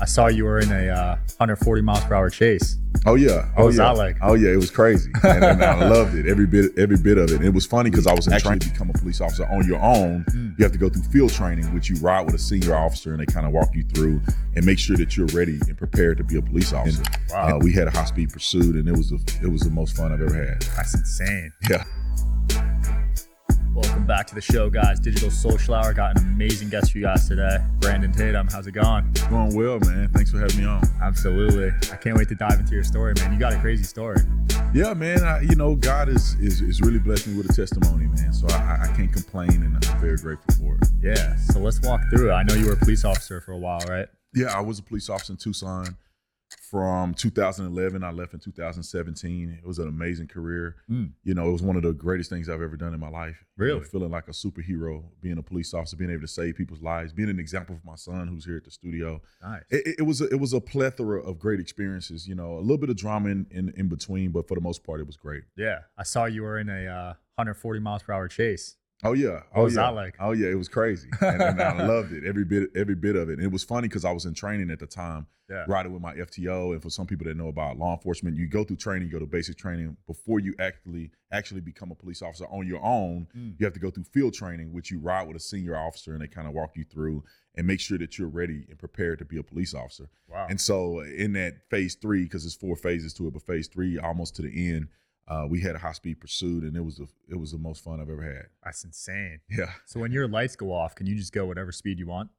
I saw you were in a uh, 140 miles per hour chase. Oh yeah. What oh was yeah. that like? Oh yeah, it was crazy. And, and I loved it. Every bit every bit of it. And it was funny because I was training to become a police officer on your own. Mm. You have to go through field training, which you ride with a senior officer and they kind of walk you through and make sure that you're ready and prepared to be a police officer. Wow. Uh, we had a high speed pursuit and it was the it was the most fun I've ever had. That's insane. Yeah. Welcome back to the show, guys. Digital Social Hour. Got an amazing guest for you guys today. Brandon Tatum. How's it going? Going well, man. Thanks for having me on. Absolutely. I can't wait to dive into your story, man. You got a crazy story. Yeah, man. I, you know, God is, is is really blessed me with a testimony, man. So I, I can't complain, and I'm very grateful for it. Yeah. So let's walk through it. I know you were a police officer for a while, right? Yeah, I was a police officer in Tucson from 2011. I left in 2017. It was an amazing career. Mm. You know, it was one of the greatest things I've ever done in my life. You know, Really? feeling like a superhero, being a police officer, being able to save people's lives, being an example for my son who's here at the studio. Nice. It, it- it was a, it was a plethora of great experiences. You know, a little bit of drama in, in in between, but for the most part, it was great. yeah. I saw you were in a uh, 140 miles per hour chase. Oh yeah. Oh yeah. like? Oh yeah, it was crazy, and, and I loved it every bit every bit of it. And it was funny because I was in training at the time, Yeah. riding with my FTO. And for some people that know about law enforcement, you go through training, you go to basic training before you actually actually become a police officer on your own. Mm. You have to go through field training, which you ride with a senior officer, and they kind of walk you through and make sure that you're ready and prepared to be a police officer. Wow. And so in that phase three, because there's four phases to it, but phase three, almost to the end, uh, we had a high speed pursuit, and it was the it was the most fun I've ever had. That's insane. Yeah. So when your lights go off, can you just go whatever speed you want?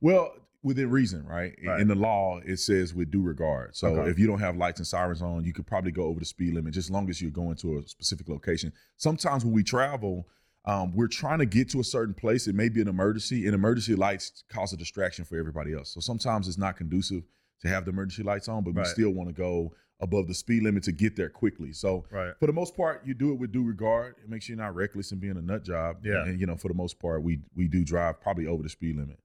Well, within reason, right? In- Right. In the law, it says with due regard. So Okay. if you don't have lights and sirens on, you could probably go over the speed limit, just as long as you're going to a specific location. Sometimes when we travel, um, we're trying to get to a certain place. It may be an emergency, and emergency lights cause a distraction for everybody else. So sometimes it's not conducive to have the emergency lights on, but we still want to go above the speed limit to get there quickly. So Right. for the most part, you do it with due regard. It makes you not reckless and being a nut job. Yeah. And you know, for the most part, we we do drive probably over the speed limit.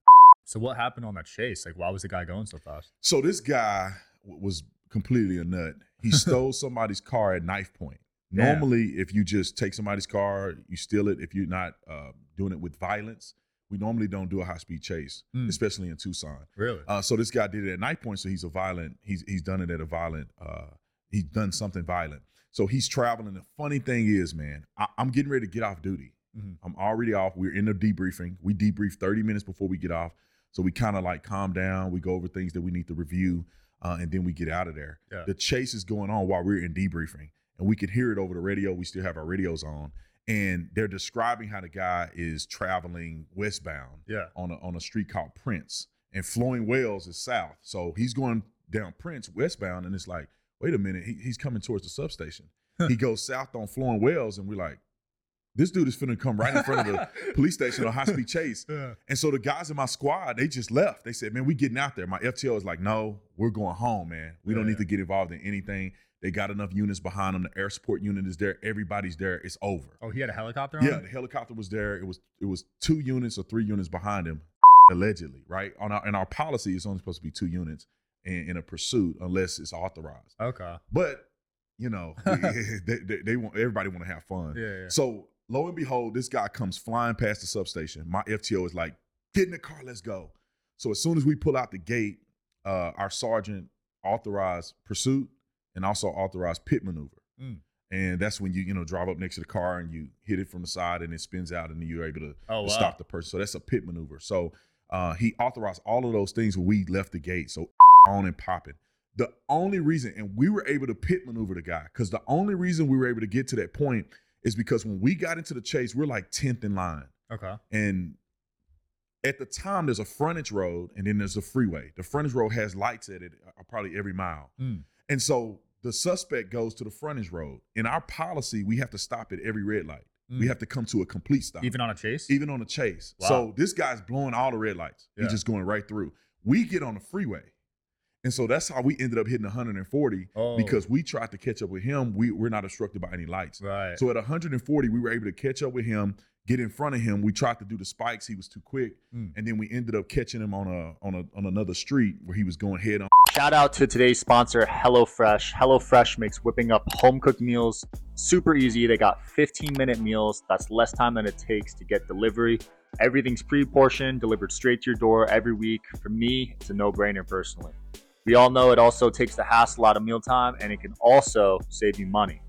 So what happened on that chase? Like, why was the guy going so fast? So this guy w- was completely a nut. He stole somebody's car at knife point. Normally, if you just take somebody's car, you steal it. If you're not uh, doing it with violence, we normally don't do a high speed chase, Mm. especially in Tucson. Really? Uh, so this guy did it at knife point. So he's a violent. He's he's done it at a violent. Uh, he's done something violent. So he's traveling. The funny thing is, man, I, I'm getting ready to get off duty. Mhm. I'm already off. We're in the debriefing. We debrief 30 minutes before we get off. So we kind of like calm down. We go over things that we need to review, uh, and then we get out of there. Yeah. The chase is going on while we're in debriefing, and we can hear it over the radio. We still have our radios on, and they're describing how the guy is traveling westbound Yeah. on a on a street called Prince, and Flowing Wells is south. So he's going down Prince westbound, and it's like, wait a minute, he, he's coming towards the substation. he goes south on Flowing Wells, and we're like, this dude is finna come right in front of the police station on high speed chase. Yeah. And so the guys in my squad, they just left. They said, man, we getting out there. My FTO is like, no, we're going home, man. We don't need to get involved in anything. They got enough units behind them. The air support unit is there. Everybody's there. It's over. Oh, he had a helicopter on? Yeah, him? the helicopter was there. It was it was two units or three units behind him, allegedly, right? On our in our policy, it's only supposed to be two units in, in a pursuit unless it's authorized. Okay. But you know, they, they, they want everybody want to have fun. Yeah. yeah. So lo and behold, this guy comes flying past the substation. My FTO is like, "Get in the car, let's go." So as soon as we pull out the gate, uh, our sergeant authorized pursuit and also authorized pit maneuver. Mm. And that's when you you know drive up next to the car and you hit it from the side and it spins out and then you're able to, Oh, to wow. stop the person. So that's a pit maneuver. So uh, he authorized all of those things when we left the gate. So on and popping. The only reason, and we were able to pit maneuver the guy, because the only reason we were able to get to that point is because when we got into the chase, we're like 10th in line. Okay. And at the time, there's a frontage road and then there's a freeway. The frontage road has lights at it uh, probably every mile. Mm. And so the suspect goes to the frontage road. In our policy, we have to stop at every red light. We Mm. have to come to a complete stop. Even on a chase? even on a chase. Wow. So this guy's blowing all the red lights. Yeah. He's just going right through. We get on the freeway. And so that's how we ended up hitting 140 Oh. because we tried to catch up with him. We, we're not obstructed by any lights. Right. So at 140, we were able to catch up with him, get in front of him. We tried to do the spikes. He was too quick. Mm. And then we ended up catching him on a on a on another street where he was going head on. Shout out to today's sponsor, HelloFresh. HelloFresh makes whipping up home cooked meals super easy. They got 15 minute meals. That's less time than it takes to get delivery. Everything's pre-portioned, delivered straight to your door every week. For me, it's a no-brainer personally. We all know it also takes the hassle out of mealtime and it can also save you money.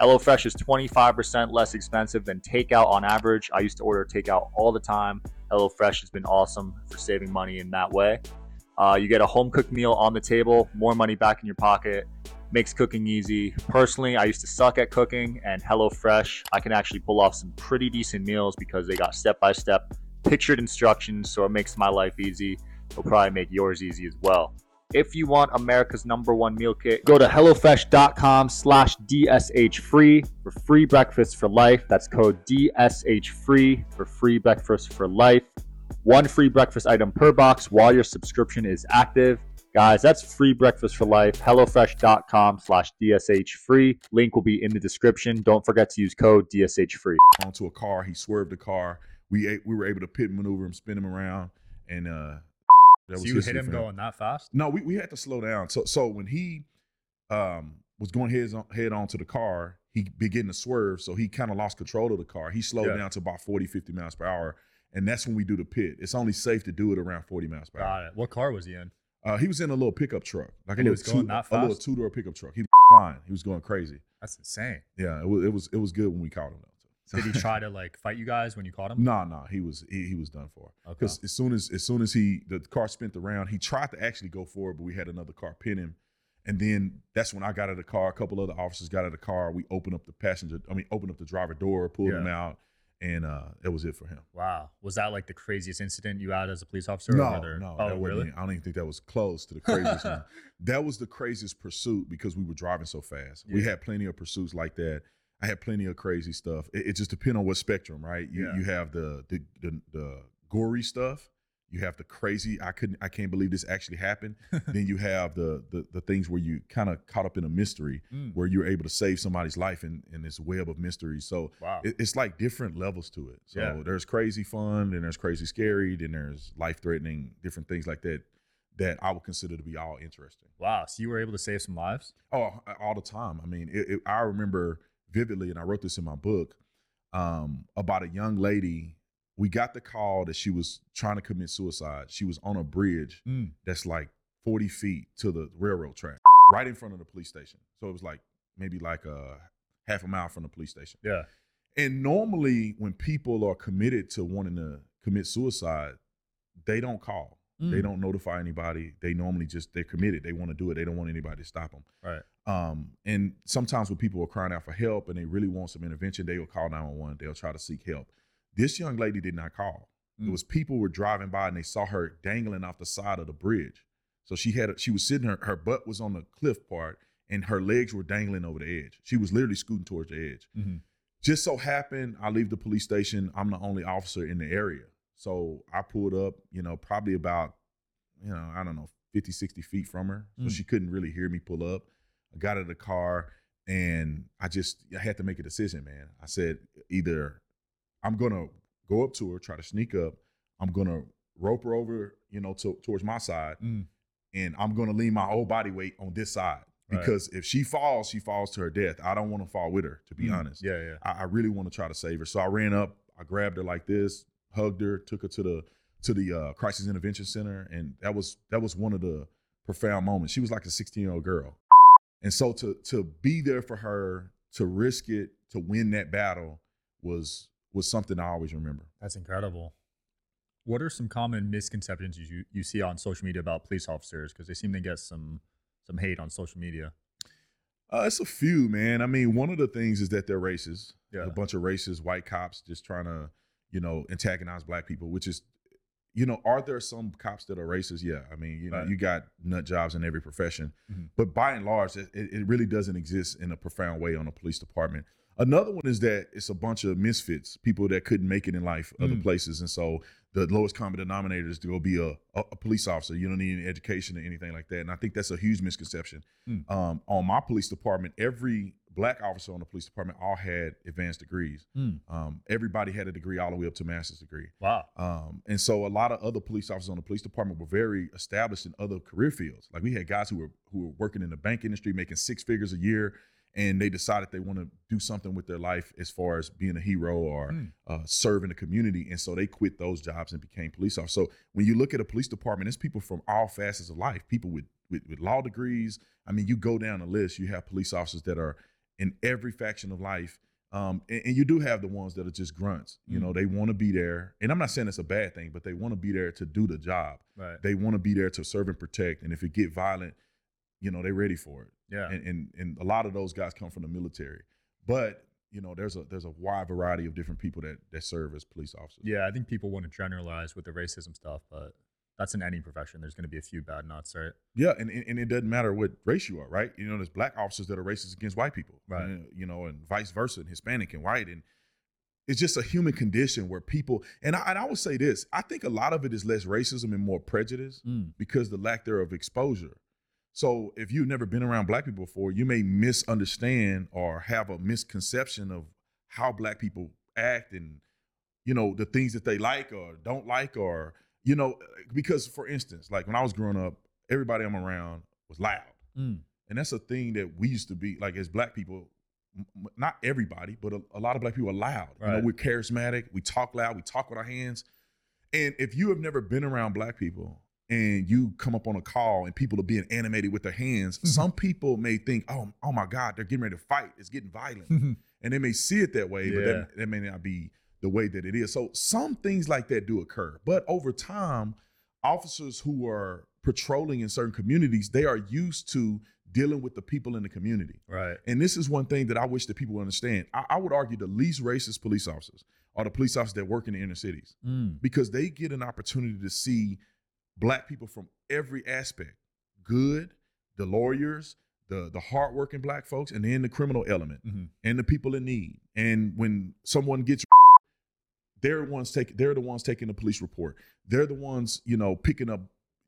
HelloFresh is 25% less expensive than takeout on average. I used to order takeout all the time. HelloFresh has been awesome for saving money in that way. Uh, you get a home cooked meal on the table, more money back in your pocket, makes cooking easy. Personally, I used to suck at cooking, and HelloFresh, I can actually pull off some pretty decent meals because they got step by step pictured instructions, so it makes my life easy. It'll probably make yours easy as well. If you want America's number one meal kit, go to HelloFresh.com slash DSH free for free breakfast for life. That's code DSH free for free breakfast for life. One free breakfast item per box while your subscription is active. Guys, that's free breakfast for life. HelloFresh.com slash DSH free. Link will be in the description. Don't forget to use code DSH free. onto a car. He swerved the car. We we were able to pit maneuver him, spin him around, and uh, that So you hit him going that fast? No, we, we had to slow down. So so when he um was going head on head on to the car, he began to swerve. So he kind of lost control of the car. He slowed Yeah. down to about 40, 50 miles per hour. And that's when we do the pit. It's only safe to do it around 40 miles per hour. Got it. What car was he in? Uh, he was in a little pickup truck, like And a he little, was going two, a little two door pickup truck. He was flying. He was going crazy. That's insane. Yeah, it was it was it was good when we caught him though. Did he try to like fight you guys when you caught him? No, no, he was he, he was done for. Okay. Because as soon as as soon as he the car spent the round, he tried to actually go forward, but we had another car pin him. And then that's when I got out of the car. A couple other officers got out of the car. We opened up the passenger, I mean, opened up the driver door, pulled him out, and uh, that was it for him. Wow. Was that like the craziest incident you had as a police officer? No, were there- no, Oh, really? I don't even think that was close to the craziest one. That was the craziest pursuit because we were driving so fast. We had plenty of pursuits like that. I had plenty of crazy stuff. It, it just depends on what spectrum, right? You Yeah. you have the the, the the gory stuff. You have the crazy. I couldn't. I can't believe this actually happened. then you have the the, the things where you kind of caught up in a mystery, Mm, where you're able to save somebody's life in in this web of mystery. So wow. it, it's like different levels to it. So Yeah. there's crazy fun, then there's crazy scary, then there's life threatening, different things like that that I would consider to be all interesting. wow. So you were able to save some lives? Oh, all the time. I mean, it, it, I remember vividly, and I wrote this in my book um, about a young lady. We got the call that she was trying to commit suicide. She was on a bridge Mm. that's like 40 feet to the railroad track, right in front of the police station. So it was like maybe like a half a mile from the police station. Yeah. And normally, when people are committed to wanting to commit suicide, they don't call. They Mm. don't notify anybody. They normally just they're committed. They want to do it. They don't want anybody to stop them. Right. Um, and sometimes when people are crying out for help and they really want some intervention, they will call 911. They'll try to seek help. This young lady did not call. Mm. It was people were driving by and they saw her dangling off the side of the bridge. So she had she was sitting her her butt was on the cliff part and her legs were dangling over the edge. She was literally scooting towards the edge. Mhm. Just so happened, I leave the police station. I'm the only officer in the area. So I pulled up, you know, probably about, you know, I don't know, 50, 60 feet from her. So Mm. she couldn't really hear me pull up. I got out of the car and I just, I had to make a decision, man. I said, either I'm to go up to her, try to sneak up. I'm to rope her over, you know, to, towards my side. Mm. And I'm to lean my whole body weight on this side. Right. Because if she falls, she falls to her death. I don't want to fall with her, to be Mm. honest. Yeah. Yeah. I, I really want to try to save her. So I ran up, I grabbed her like this, hugged her, took her to the to the uh, crisis intervention center, and that was that was one of the profound moments. She was like a 16 year old girl, and so to to be there for her, to risk it, to win that battle was was something I always remember. That's incredible. What are some common misconceptions you you see on social media about police officers? Because they seem to get some some hate on social media. Uh, it's a few, man. I mean, one of the things is that they're racist. Yeah. A bunch of racist white cops just trying to, you know, antagonize black people, which is, you know, are there some cops that are racist? Yeah. I mean, you know, Right. you got nut jobs in every profession, Mhm. but by and large, it, it really doesn't exist in a profound way on a police department. Another one is that it's a bunch of misfits, people that couldn't make it in life other Mm. places, and so the lowest common denominator is to go be a, a, a police officer. You don't need any education or anything like that, and I think that's a huge misconception. Mm. Um, on my police department, every black officer on the police department all had advanced degrees. Mm. Um, everybody had a degree all the way up to master's degree. Wow. Um, and so a lot of other police officers on the police department were very established in other career fields. Like we had guys who were who were working in the bank industry, making six figures a year, and they decided they want to do something with their life as far as being a hero or Hmm. uh, serving the community, and so they quit those jobs and became police officers. So when you look at a police department, it's people from all facets of life, people with with, with law degrees. I mean, you go down the list, you have police officers that are in every faction of life. Um, and, and you do have the ones that are just grunts. You know, they want to be there, and I'm not saying it's a bad thing, but they want to be there to do the job. Right. They want to be there to serve and protect. And if it get violent, you know, they're ready for it. yeah. And, and and a lot of those guys come from the military. But you know, there's a there's a wide variety of different people that that serve as police officers. Yeah, I think people want to generalize with the racism stuff, but that's in any profession. There's going to be a few bad nuts, right? Yeah, and, and it doesn't matter what race you are, right? You know, there's black officers that are racist against white people, Right. And, you know, and vice versa, and Hispanic and white, and it's just a human condition where people. And I, and I would say this: I think a lot of it is less racism and more prejudice Mm. because the lack thereof exposure. So if you've never been around black people before, you may misunderstand or have a misconception of how black people act and you know the things that they like or don't like or you know because for instance like when i was growing up everybody i'm around was loud. Mm. and that's a thing that we used to be like as black people m- not everybody but a, a lot of black people are loud. You know we're charismatic we talk loud we talk with our hands. And if you have never been around black people and you come up on a call and people are being animated with their hands some people may think oh, oh my god they're getting ready to fight. It's getting violent. And they may see it that way, but Yeah. that, that may not be the way that it is. So some things like that do occur, but over time, officers who are patrolling in certain communities, they are used to dealing with the people in the community. right. And this is one thing that I wish that people understand. I, I would argue the least racist police officers are the police officers that work in the inner cities Mm. because they get an opportunity to see black people from every aspect good, the lawyers, the the hardworking black folks, and then the criminal element Mhm. and the people in need. And when someone gets they're the ones taking they're the ones taking the police report. They're the ones, you know, picking up,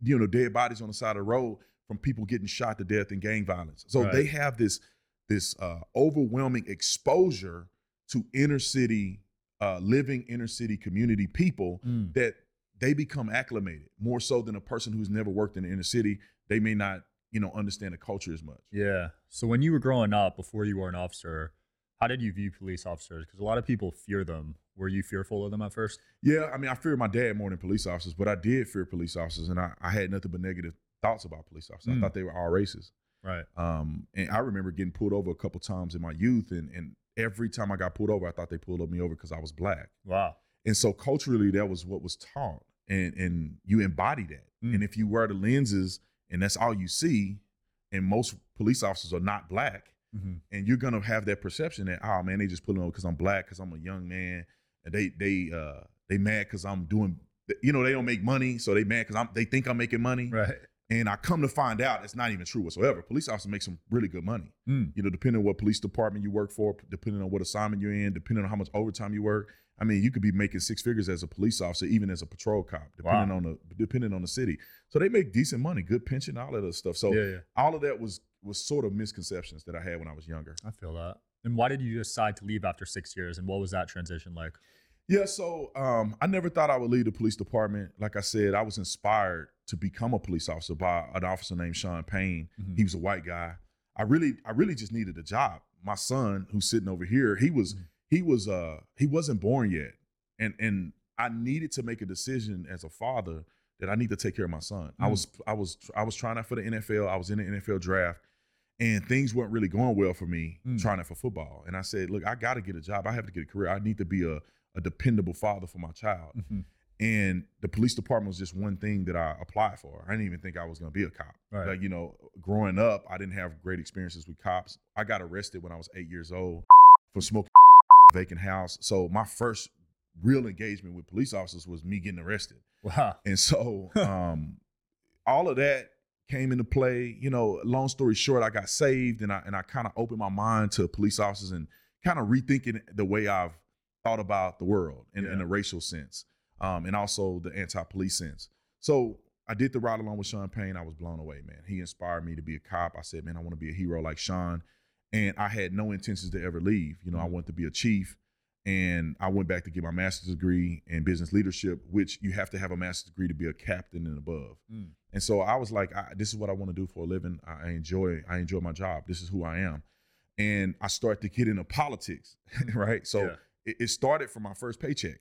you know, dead bodies on the side of the road from people getting shot to death in gang violence. So Right. they have this this uh, overwhelming exposure to inner city uh, living inner city community people Mm. that they become acclimated more so than a person who's never worked in the inner city. They may not, you know, understand the culture as much. Yeah. So when you were growing up, before you were an officer, how did you view police officers? Because a lot of people fear them. Were you fearful of them at first? Yeah, I mean, I fear my dad more than police officers, but I did fear police officers, and I, I had nothing but negative thoughts about police officers. I Mm. thought they were all racist. Right. Um, and I remember getting pulled over a couple times in my youth, and and every time I got pulled over, I thought they pulled me over because I was black. Wow. And so culturally, that was what was taught, and and you embody that. Mm. And if you wear the lenses, and that's all you see, and most police officers are not black, hmm and you're gonna have that perception that oh man, they just pulling on because I'm black, because I'm a young man, and they they uh they mad because I'm doing, you know, they don't make money, so they mad because I'm they think I'm making money, Right. and I come to find out it's not even true whatsoever. Police officers make some really good money Mm. you know, depending on what police department you work for, depending on what assignment you're in, depending on how much overtime you work. I mean, you could be making six figures as a police officer, even as a patrol cop, depending Wow. on the depending on the city. So they make decent money, good pension, all of that stuff. So yeah, yeah. all of that was was sort of misconceptions that I had when I was younger. I feel that. And why did you decide to leave after six years? And what was that transition like? Yeah, so um, I never thought I would leave the police department. Like I said, I was inspired to become a police officer by an officer named Sean Payne. Mhm. He was a white guy. I really, I really just needed a job. My son, who's sitting over here, he was, Mhm. he was, uh, he wasn't born yet, and and I needed to make a decision as a father that I need to take care of my son. I Mm. was, I was, I was trying out for the NFL. I was in the NFL draft, and things weren't really going well for me Mm. trying out for football. And I said, look, I got to get a job. I have to get a career. I need to be a, a dependable father for my child. Mhm. And the police department was just one thing that I applied for. I didn't even think I was going to be a cop. Right. Like, you know, growing up, I didn't have great experiences with cops. I got arrested when I was eight years old for smoking vacant house. So my first real engagement with police officers was me getting arrested. Wow. And so um, all of that came into play. You know, long story short, I got saved and I and I kind of opened my mind to police officers and kind of rethinking the way I've thought about the world in, in a racial sense. Um, and also the anti-police sense. So I did the ride along with Sean Payne. I was blown away, man. He inspired me to be a cop. I said, man, I want to be a hero like Sean. And I had no intentions to ever leave. You know, I Mhm. wanted to be a chief. And I went back to get my master's degree in business leadership, which you have to have a master's degree to be a captain and above. Mm. And so I was like, I, this is what I want to do for a living. I, enjoy, I enjoy my job. This is who I am. and I started to get into politics, right? So Yeah. it, it started from my first paycheck.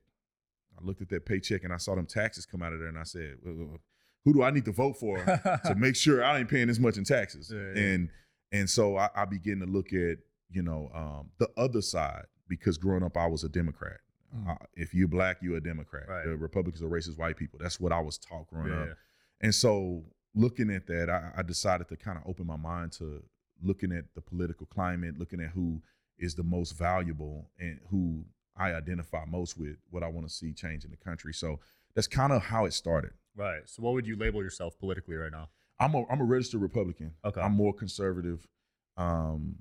I looked at that paycheck and I saw them taxes come out of there, and I said, "Who do I need to vote for to make sure I ain't paying this much in taxes?" Yeah, yeah. And and so I, I began to look at you know um, the other side because growing up I was a Democrat. Mm. Uh, if you're black, you're a Democrat. Right. The Republicans are racist white people. That's what I was taught growing yeah. up. And so looking at that, I, I decided to kind of open my mind to looking at the political climate, looking at who is the most valuable and who I identify most with, what I want to see change in the country. So that's kind of how it started. Right. So what would you label yourself politically right now? I'm a I'm a registered Republican. Okay. I'm more conservative, um,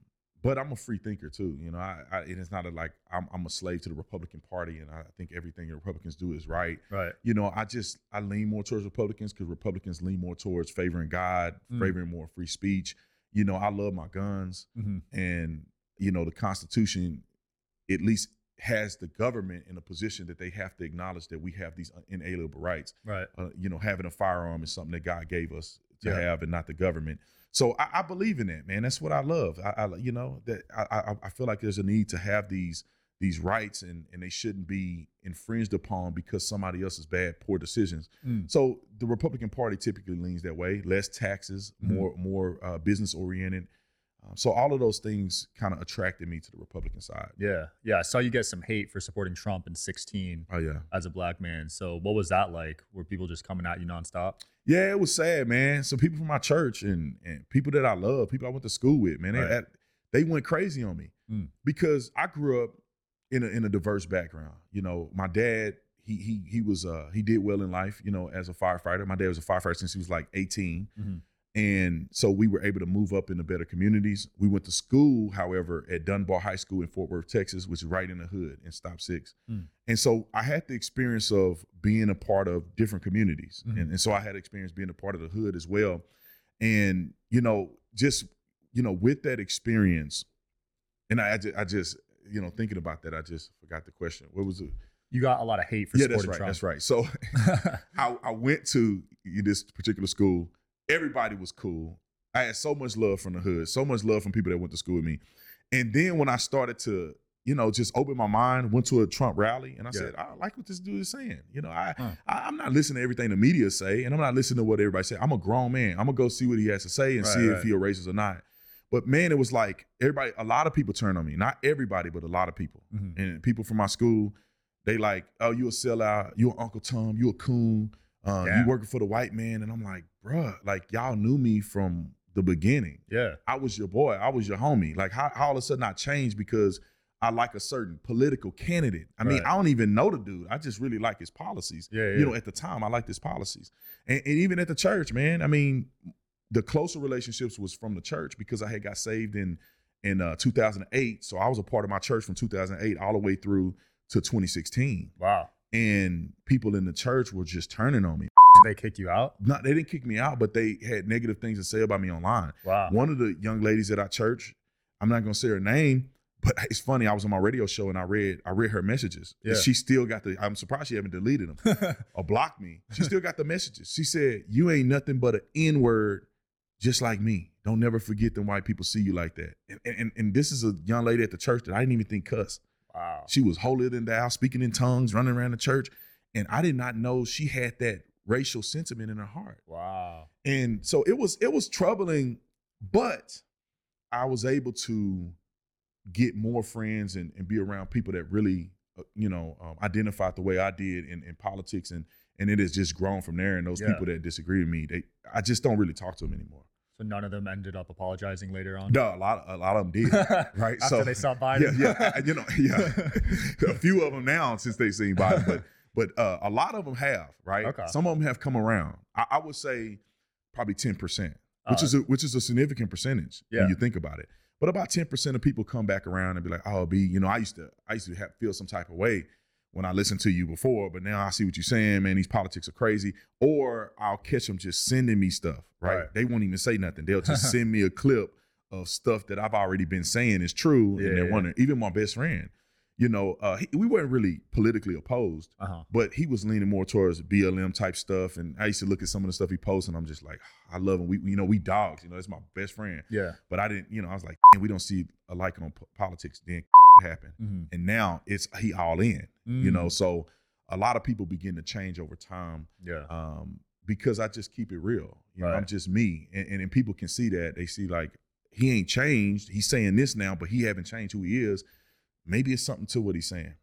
but I'm a free thinker too. You know, I, I it is not a, like I'm I'm a slave to the Republican Party, and I think everything the Republicans do is right. Right. you know, I just I lean more towards Republicans because Republicans lean more towards favoring God, Mm. favoring more free speech. You know, I love my guns, hmm and you know, the Constitution at least has the government in a position that they have to acknowledge that we have these inalienable rights. Right. Uh, you know, having a firearm is something that God gave us to Yeah. have, and not the government. So I, I believe in that, man. That's what I love. I, I you know, that I, I I feel like there's a need to have these these rights, and and they shouldn't be infringed upon because somebody else's bad, poor decisions. Mm. So the Republican Party typically leans that way: less taxes, Mhm. more more uh, business oriented. Um, so all of those things kind of attracted me to the Republican side. Yeah. Yeah. I saw you get some hate for supporting Trump in 16 Oh yeah, as a black man. So what was that like? Were people just coming at you nonstop? yeah, it was sad, man. So people from my church and and people that I love, people I went to school with, man, they Right. had- they went crazy on me Mm. because I grew up in a in a diverse background. You know, my dad. He, he he was uh he did well in life, you know, as a firefighter. My dad was a firefighter since he was like 18. Mhm. And so we were able to move up into better communities. We went to school, however, at Dunbar High School in Fort Worth, Texas, which is right in the hood in Stop Six. Mm. And so I had the experience of being a part of different communities. Mhm. And, and so I had experience being a part of the hood as well. And, you know, just, you know, with that experience, and I, I, just, I just, you know, thinking about that, I just forgot the question. What was it? You got a lot of hate for Yeah, that's right. That's right. So I, I went to this particular school. Everybody was cool. I had so much love from the hood, so much love from people that went to school with me. And then when I started to, you know, just open my mind, went to a Trump rally, and I Yeah. said, I like what this dude is saying. You know, I, Huh. I I'm not listening to everything the media say, and I'm not listening to what everybody say. I'm a grown man. I'm gonna go see what he has to say and Right, see right. if he a racist or not. But man, it was like everybody, a lot of people turned on me. Not everybody, but a lot of people. Mhm. And people from my school, they like, oh, you a sellout, you an Uncle Tom, you a coon, uh, Yeah. you working for the white man. And I'm like, bruh, like y'all knew me from the beginning. Yeah. I was your boy, I was your homie. Like how, how all of a sudden I changed because I like a certain political candidate. I mean, I don't even know the dude. I just really like his policies. Yeah. Yeah. You know, at the time, I liked his policies. And, and even at the church, man, I mean, the closer relationships was from the church because I had got saved in in uh, 2008. So I was a part of my church from 2008 all the way through to 2016. wow. And people in the church were just turning on me. Did they kick you out? Not they didn't kick me out, but they had negative things to say about me online. Wow. One of the young ladies at our church, I'm not gonna say her name, but it's funny. I was on my radio show and I read I read her messages. Yeah. she still got the. I'm surprised she haven't deleted them or blocked me. She still got the messages. She said, "You ain't nothing but an N word, just like me. Don't never forget them white people see you like that." And, and and this is a young lady at the church that I didn't even think cuss. Wow. She was holier than thou, speaking in tongues, running around the church, and I did not know she had that racial sentiment in her heart. Wow. And so it was it was troubling, but I was able to get more friends and, and be around people that really, uh, you know, um, identified the way I did in, in politics, and and it has just grown from there. And those Yeah. people that disagree with me, they I just don't really talk to them anymore. So none of them ended up apologizing later on. No, a lot a lot of them did. right? After So- they saw Biden. yeah, you know, yeah. a few of them now since they've seen Biden, but but uh, a lot of them have, right? Okay. Some of them have come around. I, I would say probably ten percent, which Uh, is a, which is a significant percentage Yeah. when you think about it. But about ten percent of people come back around and be like, "Oh, B, you know, I used to I used to have, feel some type of way when I listened to you before, but now I see what you're saying, man. These politics are crazy." Or I'll catch them just sending me stuff, right? Right. They won't even say nothing. They'll just send me a clip of stuff that I've already been saying is true, Yeah, and they're yeah. wondering. Even my best friend, you know, uh, he, we weren't really politically opposed, Uh huh. but he was leaning more towards BLM type stuff. And I used to look at some of the stuff he posted, and I'm just like, I love him. We, you know, we dogs. You know, that's my best friend. Yeah. But I didn't, you know, I was like, we don't see a like on po- politics. Then happened, Mm-hmm. and now it's he all in. You know, so a lot of people begin to change over time Yeah. um, because I just keep it real. You know, I'm just me, and, and and people can see that. They see like he ain't changed. He's saying this now, but he haven't changed who he is. Maybe it's something to what he's saying.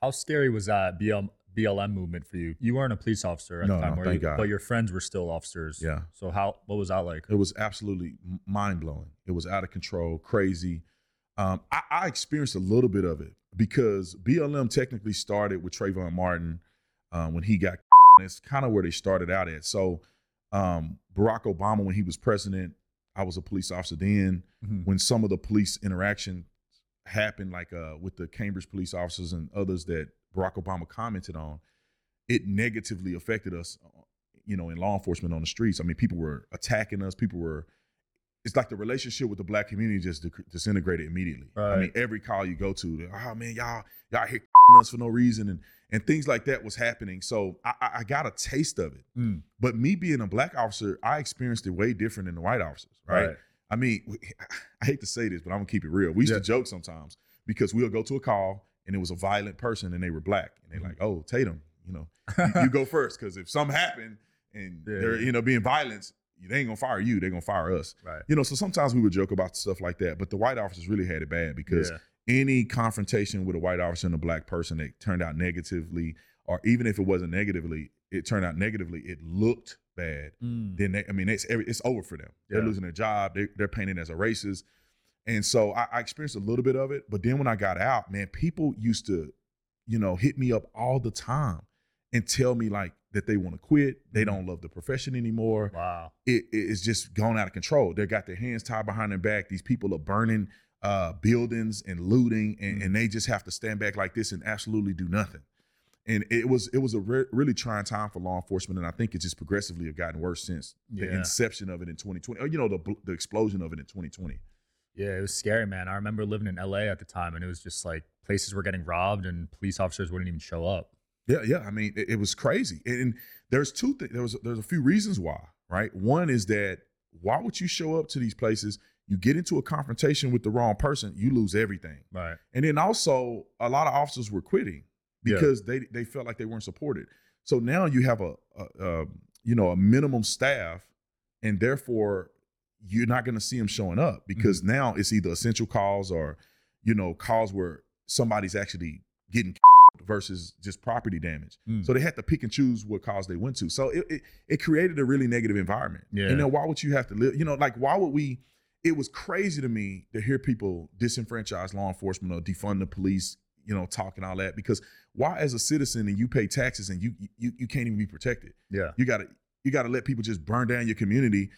How scary was that BL, BLM movement for you? You weren't a police officer at No, the time, no, were thank you? God. But your friends were still officers. Yeah. So how? What was that like? It was absolutely mind blowing. It was out of control, crazy. Um, I, I experienced a little bit of it because BLM technically started with Trayvon Martin um, when he got. It's kind of where they started out at. So um, Barack Obama, when he was president, I was a police officer then. Mhm. When some of the police interaction happened, like uh, with the Cambridge police officers and others that Barack Obama commented on, it negatively affected us, uh, you know, in law enforcement on the streets. I mean, people were attacking us. People were. It's like the relationship with the black community just disintegrated immediately. I mean, every call you go to, oh man, y'all y'all here us for no reason, and and things like that was happening. So I, I- got a taste of it. Mm. But me being a black officer, I experienced it way different than the white officers, right? I mean, I hate to say this, but I'm gonna keep it real. We used Yeah. to joke sometimes because we'll go to a call and it was a violent person and they were black and they're Mhm. like, "Oh, Tatum, you know, you, you go first because if something happened and Yeah, they're yeah. you know being violent, they ain't gonna fire you. They're gonna fire us. Right. You know, so sometimes we would joke about stuff like that. But the white officers really had it bad because yeah. any confrontation with a white officer and a black person that turned out negatively, or even if it wasn't negatively, it turned out negatively. It looked bad Mm. then they, I mean, it's every, it's over for them. They're Yeah. losing their job. They, they're painted as a racist, and so I, I experienced a little bit of it. But then when I got out, man, people used to, you know, hit me up all the time and tell me like that they want to quit. They Mhm. don't love the profession anymore. Wow. It, it's just gone out of control. They got their hands tied behind their back. These people are burning uh, buildings and looting, and, Mhm. and they just have to stand back like this and absolutely do nothing and it was it was a re- really trying time for law enforcement, and I think it just progressively have gotten worse since the Yeah. inception of it in 2020. Or you know, the the explosion of it in 2020. Yeah, it was scary, man. I remember living in LA at the time, and it was just like places were getting robbed, and police officers wouldn't even show up. Yeah, yeah. I mean, it, it was crazy, and, and there's two things. There was there's a few reasons why. Right. One is that why would you show up to these places? You get into a confrontation with the wrong person, you lose everything. Right. And then also, a lot of officers were quitting Yeah. because they they felt like they weren't supported. So now you have a, a, a you know a minimum staff, and therefore you're not going to see them showing up because Mm-hmm. now it's either essential calls or you know calls where somebody's actually getting versus just property damage. Mm. So they had to pick and choose what calls they went to. So it, it it created a really negative environment. Yeah. You know why would you have to live? You know, like why would we? It was crazy to me to hear people disenfranchise law enforcement or defund the police. You know, talking all that because why, as a citizen, and you pay taxes and you you you can't even be protected. Yeah. You got to you got to let people just burn down your community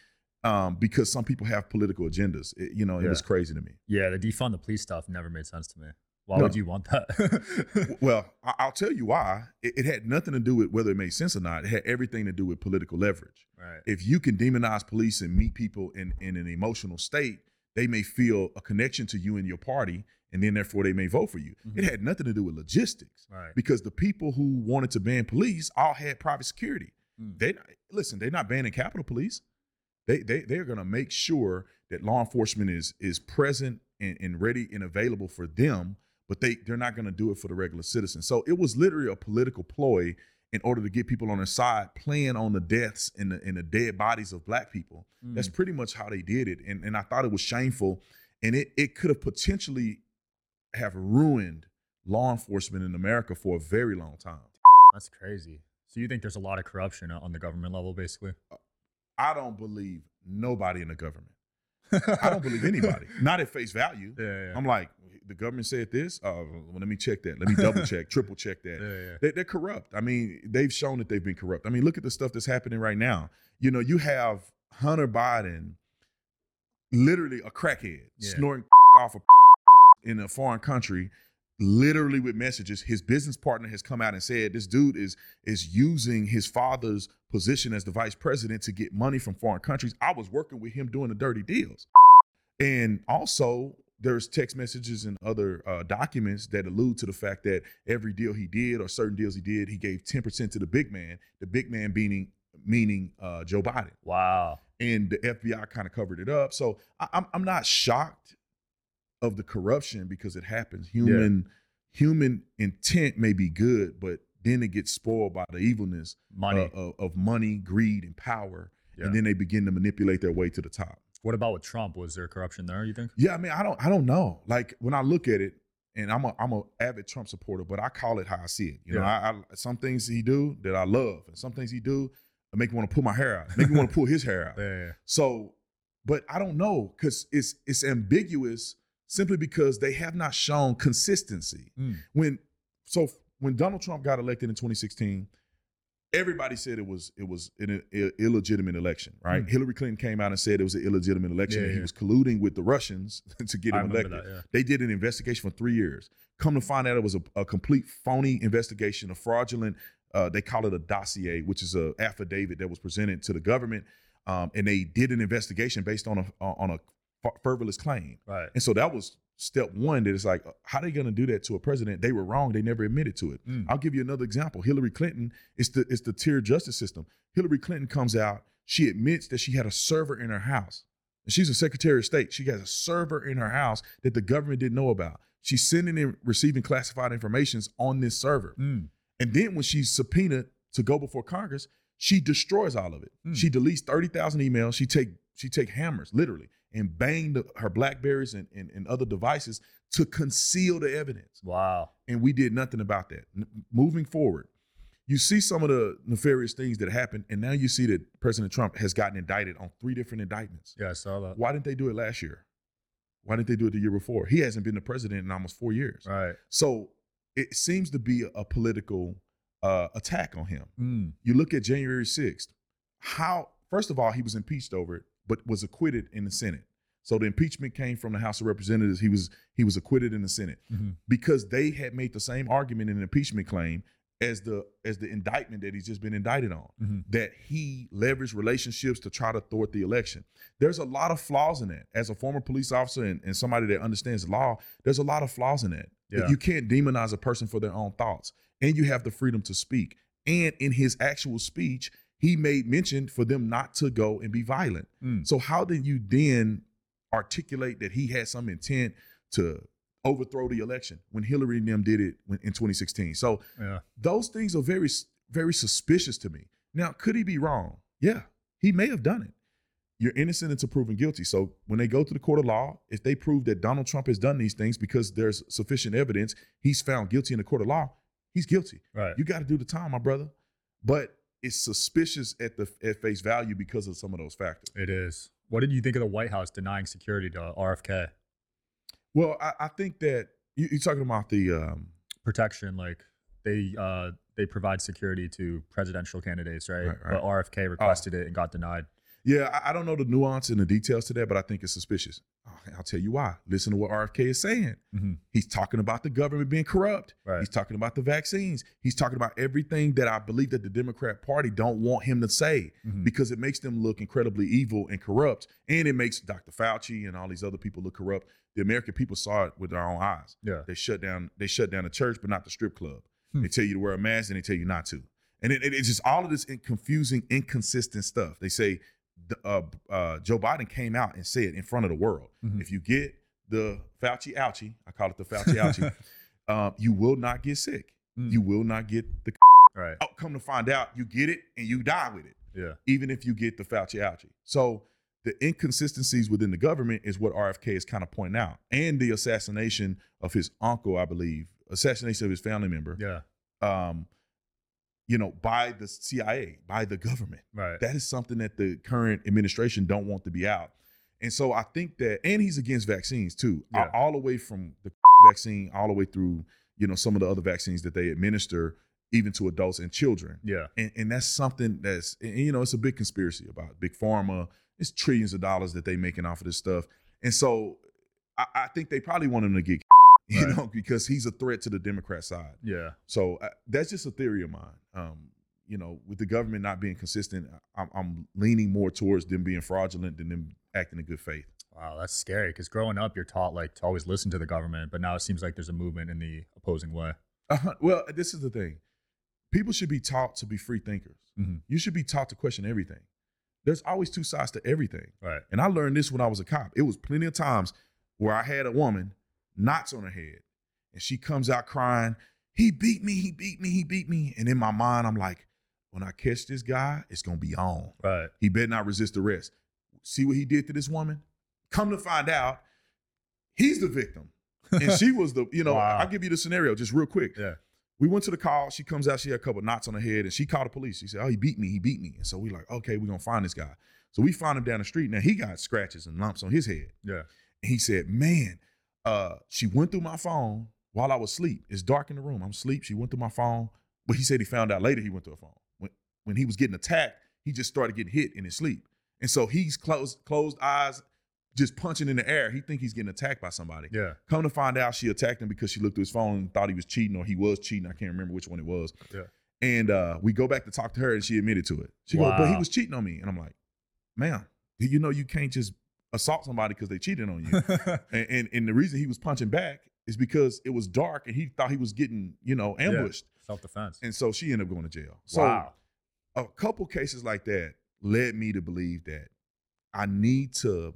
um, because some people have political agendas. It- you know, it Yeah. was crazy to me. Yeah. The defund the police stuff never made sense to me. Why No. would you want that? Well, I'll tell you why. It, it had nothing to do with whether it made sense or not. It had everything to do with political leverage. right. If you can demonize police and meet people in, in an emotional state, they may feel a connection to you and your party, and then therefore they may vote for you. It Mhm. had nothing to do with logistics Right. because the people who wanted to ban police all had private security. Mm. They listen. They're not banning Capitol Police. They they they're going to make sure that law enforcement is is present and, and ready and available for them. But they they're not going to do it for the regular citizen. So it was literally a political ploy in order to get people on their side, playing on the deaths and the and the dead bodies of black people. That's Mm. pretty much how they did it, and and I thought it was shameful, and it it could have potentially have ruined law enforcement in America for a very long time. That's crazy. So you think there's a lot of corruption on the government level, basically? I don't believe nobody in the government. I don't believe anybody, not at face value. Yeah. Yeah. I'm like, the government said this. Uh, well, let me check that. Let me double check, triple check that. yeah. Yeah. They, they're corrupt. I mean, they've shown that they've been corrupt. I mean, look at the stuff that's happening right now. You know, you have Hunter Biden, literally a crackhead, Yeah. snorting off a in a foreign country, literally with messages. His business partner has come out and said this dude is is using his father's position as the vice president to get money from foreign countries. I was working with him doing the dirty deals. And also there's text messages and other uh, documents that allude to the fact that every deal he did or certain deals he did, he gave 10% to the big man, the big man meaning meaning uh, Joe Biden. Wow. And the FBI kind of covered it up. So I, I'm I'm not shocked of the corruption because it happens. Human human intent may be good, but then it gets spoiled by the evilness Money. uh, of, of money, greed, and power, Yeah. and then they begin to manipulate their way to the top. What about with Trump? Was there corruption there? You think? Yeah, I mean, I don't, I don't know. Like when I look at it, and I'm a, I'm a avid Trump supporter, but I call it how I see it. You know, I, I some things he do that I love, and some things he do that make me want to pull my hair out, make me want to pull his hair out. Yeah. yeah, yeah. So, but I don't know because it's it's ambiguous simply because they have not shown consistency. Mm. When so when Donald Trump got elected in 2016, everybody said it was it was an illegitimate election, right? Mm. Election Clinton came out and said it was an illegitimate election. Yeah, and he was colluding with the Russians to get him elected. that. Yeah. They did an investigation for three years. Come to find out, it was a, a complete phony investigation, a fraudulent. Uh, they call it a dossier, which is a affidavit that was presented to the government, um, and they did an investigation based on a on a frivolous claim. Right. And so that was step one. That it's like, how are they going to do that to a president? They were wrong. They never admitted to it. Mm. I'll give you another example. Hillary Clinton it's the it's the tier justice system. Hillary Clinton comes out. She admits that she had a server in her house. And she's a Secretary of State. She has a server in her house that the government didn't know about. She's sending and receiving classified informations on this server. Mm. And then when she's subpoenaed to go before Congress, she destroys all of it. Hmm. She deletes 30,000 emails. She take she take hammers, literally, and banged her Blackberries and, and, and other devices to conceal the evidence. Wow. And we did nothing about that. N- moving forward, you see some of the nefarious things that happened, and now you see that President Trump has gotten indicted on three different indictments. Yeah, I saw that. Why didn't they do it last year? Why didn't they do it the year before? He hasn't been the president in almost four years. Right. So it seems to be a, a political uh, attack on him. Mm. You look at January 6th, how, first of all, he was impeached over it, but was acquitted in the Senate. So the impeachment came from the House of Representatives. He was he was acquitted in the Senate Mhm. because they had made the same argument in an impeachment claim as the as the indictment that he's just been indicted on Mhm. that he leveraged relationships to try to thwart the election. There's a lot of flaws in that. As a former police officer and, and somebody that understands the law, there's a lot of flaws in that. Yeah. You can't demonize a person for their own thoughts. And you have the freedom to speak. And in his actual speech, he made mention for them not to go and be violent. Mm. So how did you then articulate that he had some intent to overthrow the election when Hillary and them did it in 2016? So Yeah. those things are very very suspicious to me. Now, could he be wrong? Yeah, he may have done it. You're innocent until proven guilty. So when they go to the court of law, if they prove that Donald Trump has done these things because there's sufficient evidence, he's found guilty in the court of law, he's guilty. Right. You got to do the time, my brother. But it's suspicious at the at face value because of some of those factors. It is. What did you think of the White House denying security to RFK Well, I, I think that you, you're talking about the um, protection? Like they uh they provide security to presidential candidates, right? Right, right. But RFK requested it and got denied. Yeah, I, I don't know the nuance and the details to that, but I think it's suspicious. I'll tell you why. Listen to what RFK is saying. Mhm. He's talking about the government being corrupt. Right. He's talking about the vaccines. He's talking about everything that I believe that the Democrat Party don't want him to say Mhm. because it makes them look incredibly evil and corrupt, and it makes Dr. Fauci and all these other people look corrupt. The American people saw it with their own eyes. Yeah. They shut down. They shut down the church, but not the strip club. Hmm. They tell you to wear a mask, and they tell you not to. And it, it- it's just all of this confusing, inconsistent stuff. They say uh, uh, Joe Biden came out and said in front of the world, Mhm. if you get the Fauci ouchie, I call it the Fauci ouchie, um, you will not get sick. Mm. You will not get the. Right. Oh, come to find out, you get it and you die with it, Yeah. even if you get the Fauci ouchie. So the inconsistencies within the government is what RFK is kind of pointing out, and the assassination of his uncle, I believe, assassination of his family member, Yeah. um, you know, by the CIA, by the government. Right. That is something that the current administration don't want to be out. And so I think that, and he's against vaccines too, all- Yeah. all the way from the vaccine, all the way through, you know, some of the other vaccines that they administer, even to adults and children. yeah. And, and that's something that's, and, you know, it's a big conspiracy about big pharma. It's trillions of dollars that they making off of this stuff. And so I, I think they probably want him to get, you Right. know, because he's a threat to the Democrat side. Yeah. So uh, that's just a theory of mine. Um, you know, with the government not being consistent, I'm, I'm leaning more towards them being fraudulent than them acting in good faith. Wow, that's scary. Because growing up, you're taught like to always listen to the government, but now it seems like there's a movement in the opposing way. Uh, well, this is the thing. People should be taught to be free thinkers. Mhm. You should be taught to question everything. There's always two sides to everything. Right. And I learned this when I was a cop. It was plenty of times where I had a woman, knots on her head, and she comes out crying, He beat me, he beat me, he beat me. And in my mind, I'm like, when I catch this guy, it's gonna be on. Right. He better not resist arrest. See what he did to this woman? Come to find out, he's the victim. And she was the, you know, Wow. I'll give you the scenario just real quick. Yeah. We went to the call. She comes out. She had a couple knots on her head, and she called the police. She said, "Oh, he beat me. He beat me." And so we like, okay, we're gonna find this guy. So we found him down the street. Now he got scratches and lumps on his head. Yeah. And he said, "Man, uh, she went through my phone while I was asleep. It's dark in the room. I'm asleep. She went through my phone, but he said he found out later he went through her phone. When when he was getting attacked, he just started getting hit in his sleep, and so he's closed closed eyes, just punching in the air. He think he's getting attacked by somebody. Yeah. Come to find out, she attacked him because she looked through his phone and thought he was cheating or he was cheating. I can't remember which one it was. Yeah. And uh, we go back to talk to her and she admitted to it. She goes, but he was cheating on me. And I'm like, ma'am, you know you can't just assault somebody because they cheated on you. and, and and the reason he was punching back is because it was dark and he thought he was getting, you know, ambushed. Self defense. And so she ended up going to jail. So wow. a couple cases like that led me to believe that I need to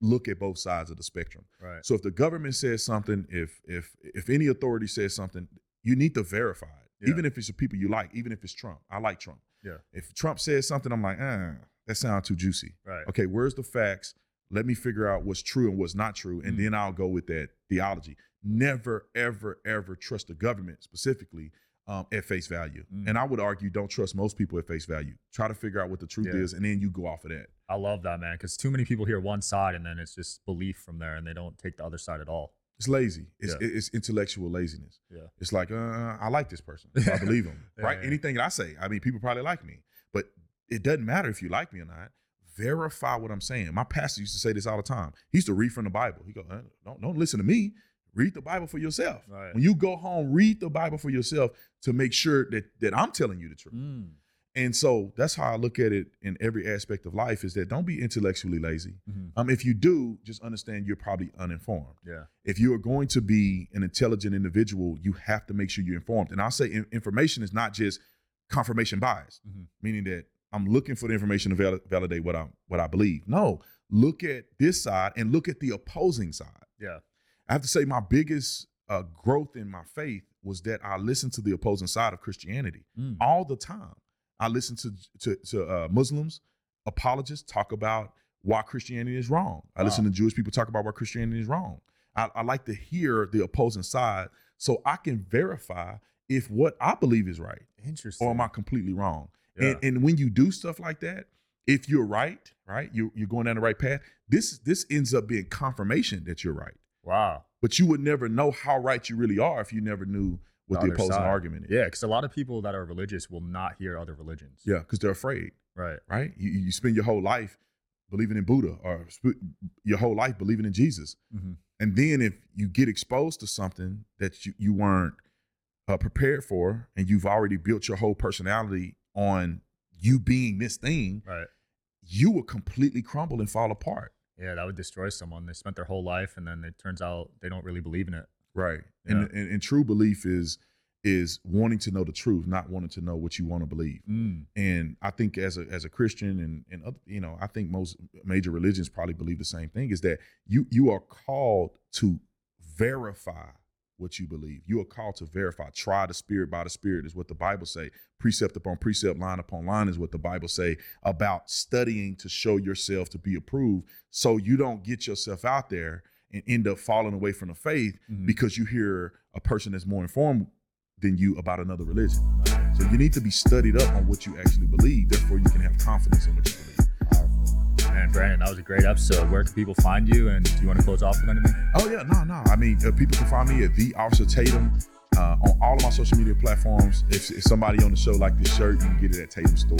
look at both sides of the spectrum. Right. So if the government says something, if if if any authority says something, you need to verify it. Yeah. Even if it's the people you like, even if it's Trump. I like Trump. Yeah. If Trump says something, I'm like, uh, that sounds too juicy. Right. Okay, where's the facts? Let me figure out what's true and what's not true, and Mm. then I'll go with that theology. Never, ever, ever trust the government specifically um, at face value. Mm. And I would argue, don't trust most people at face value. Try to figure out what the truth Yeah. is, and then you go off of that. I love that, man. Because too many people hear one side and then it's just belief from there and they don't take the other side at all. It's lazy. It's Yeah. it's intellectual laziness. Yeah. It's like, uh, I like this person. I believe him. Yeah, right? Anything that I say, I mean, people probably like me, but it doesn't matter if you like me or not. Verify what I'm saying. My pastor used to say this all the time. He used to read from the Bible. He go, don't don't listen to me. Read the Bible for yourself. Right. When you go home, read the Bible for yourself to make sure that that I'm telling you the truth. Mm. And so that's how I look at it in every aspect of life. Is that don't be intellectually lazy. Mhm. Um, if you do, just understand you're probably uninformed Yeah. if you are going to be an intelligent individual, you have to make sure you're informed. And I'll say in- information is not just confirmation bias, Mhm. meaning that I'm looking for the information to val- validate what I what I believe. No, look at this side and look at the opposing side. Yeah. I have to say my biggest uh, growth in my faith was that I listened to the opposing side of Christianity Mm. all the time. I listened to to, to uh, Muslims apologists talk about why Christianity is wrong. I Wow. listen to Jewish people talk about why Christianity is wrong. I, I like to hear the opposing side so I can verify if what I believe is right Interesting. or am I completely wrong. Yeah. And, and when you do stuff like that, if you're right, right, you're, you're going down the right path. This this ends up being confirmation that you're right. wow. But you would never know how right you really are if you never knew what The the, opposing side. argument is. Yeah. Because a lot of people that are religious will not hear other religions. Yeah, because they're afraid. Right. right? You, you spend your whole life believing in Buddha or sp- your whole life believing in Jesus. Mhm. And then if you get exposed to something that you, you weren't uh, prepared for and you've already built your whole personality on you being this thing, Right. you will completely crumble and fall apart. Yeah. That would destroy someone. They spent their whole life and then it turns out they don't really believe in it. Right. And, and and true belief is is wanting to know the truth, not wanting to know what you want to believe. Mm. And I think as a as a Christian and and other, you know, I think most major religions probably believe the same thing is that you you are called to verify what you believe. You are called to verify. Try the spirit by the spirit is what the Bible say. Precept upon precept, line upon line is what the Bible say about studying to show yourself to be approved so you don't get yourself out there and end up falling away from the faith Mhm. because you hear a person that's more informed than you about another religion. So you need to be studied up on what you actually believe. Therefore, you can have confidence in what you believe. Man, Brandon, that was a great episode. Where can people find you? And do you want to close off with anything? Oh yeah, no, no. I mean, uh, people can find me at the Officer Tatum uh, on all of my social media platforms. If, if somebody on the show like this shirt, you can get it at Tatum Store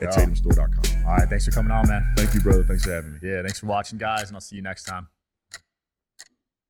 at tatumstore.com. All right. Thanks for coming on, man. Thank you, brother. Thanks for having me. Yeah. Thanks for watching, guys. And I'll see you next time.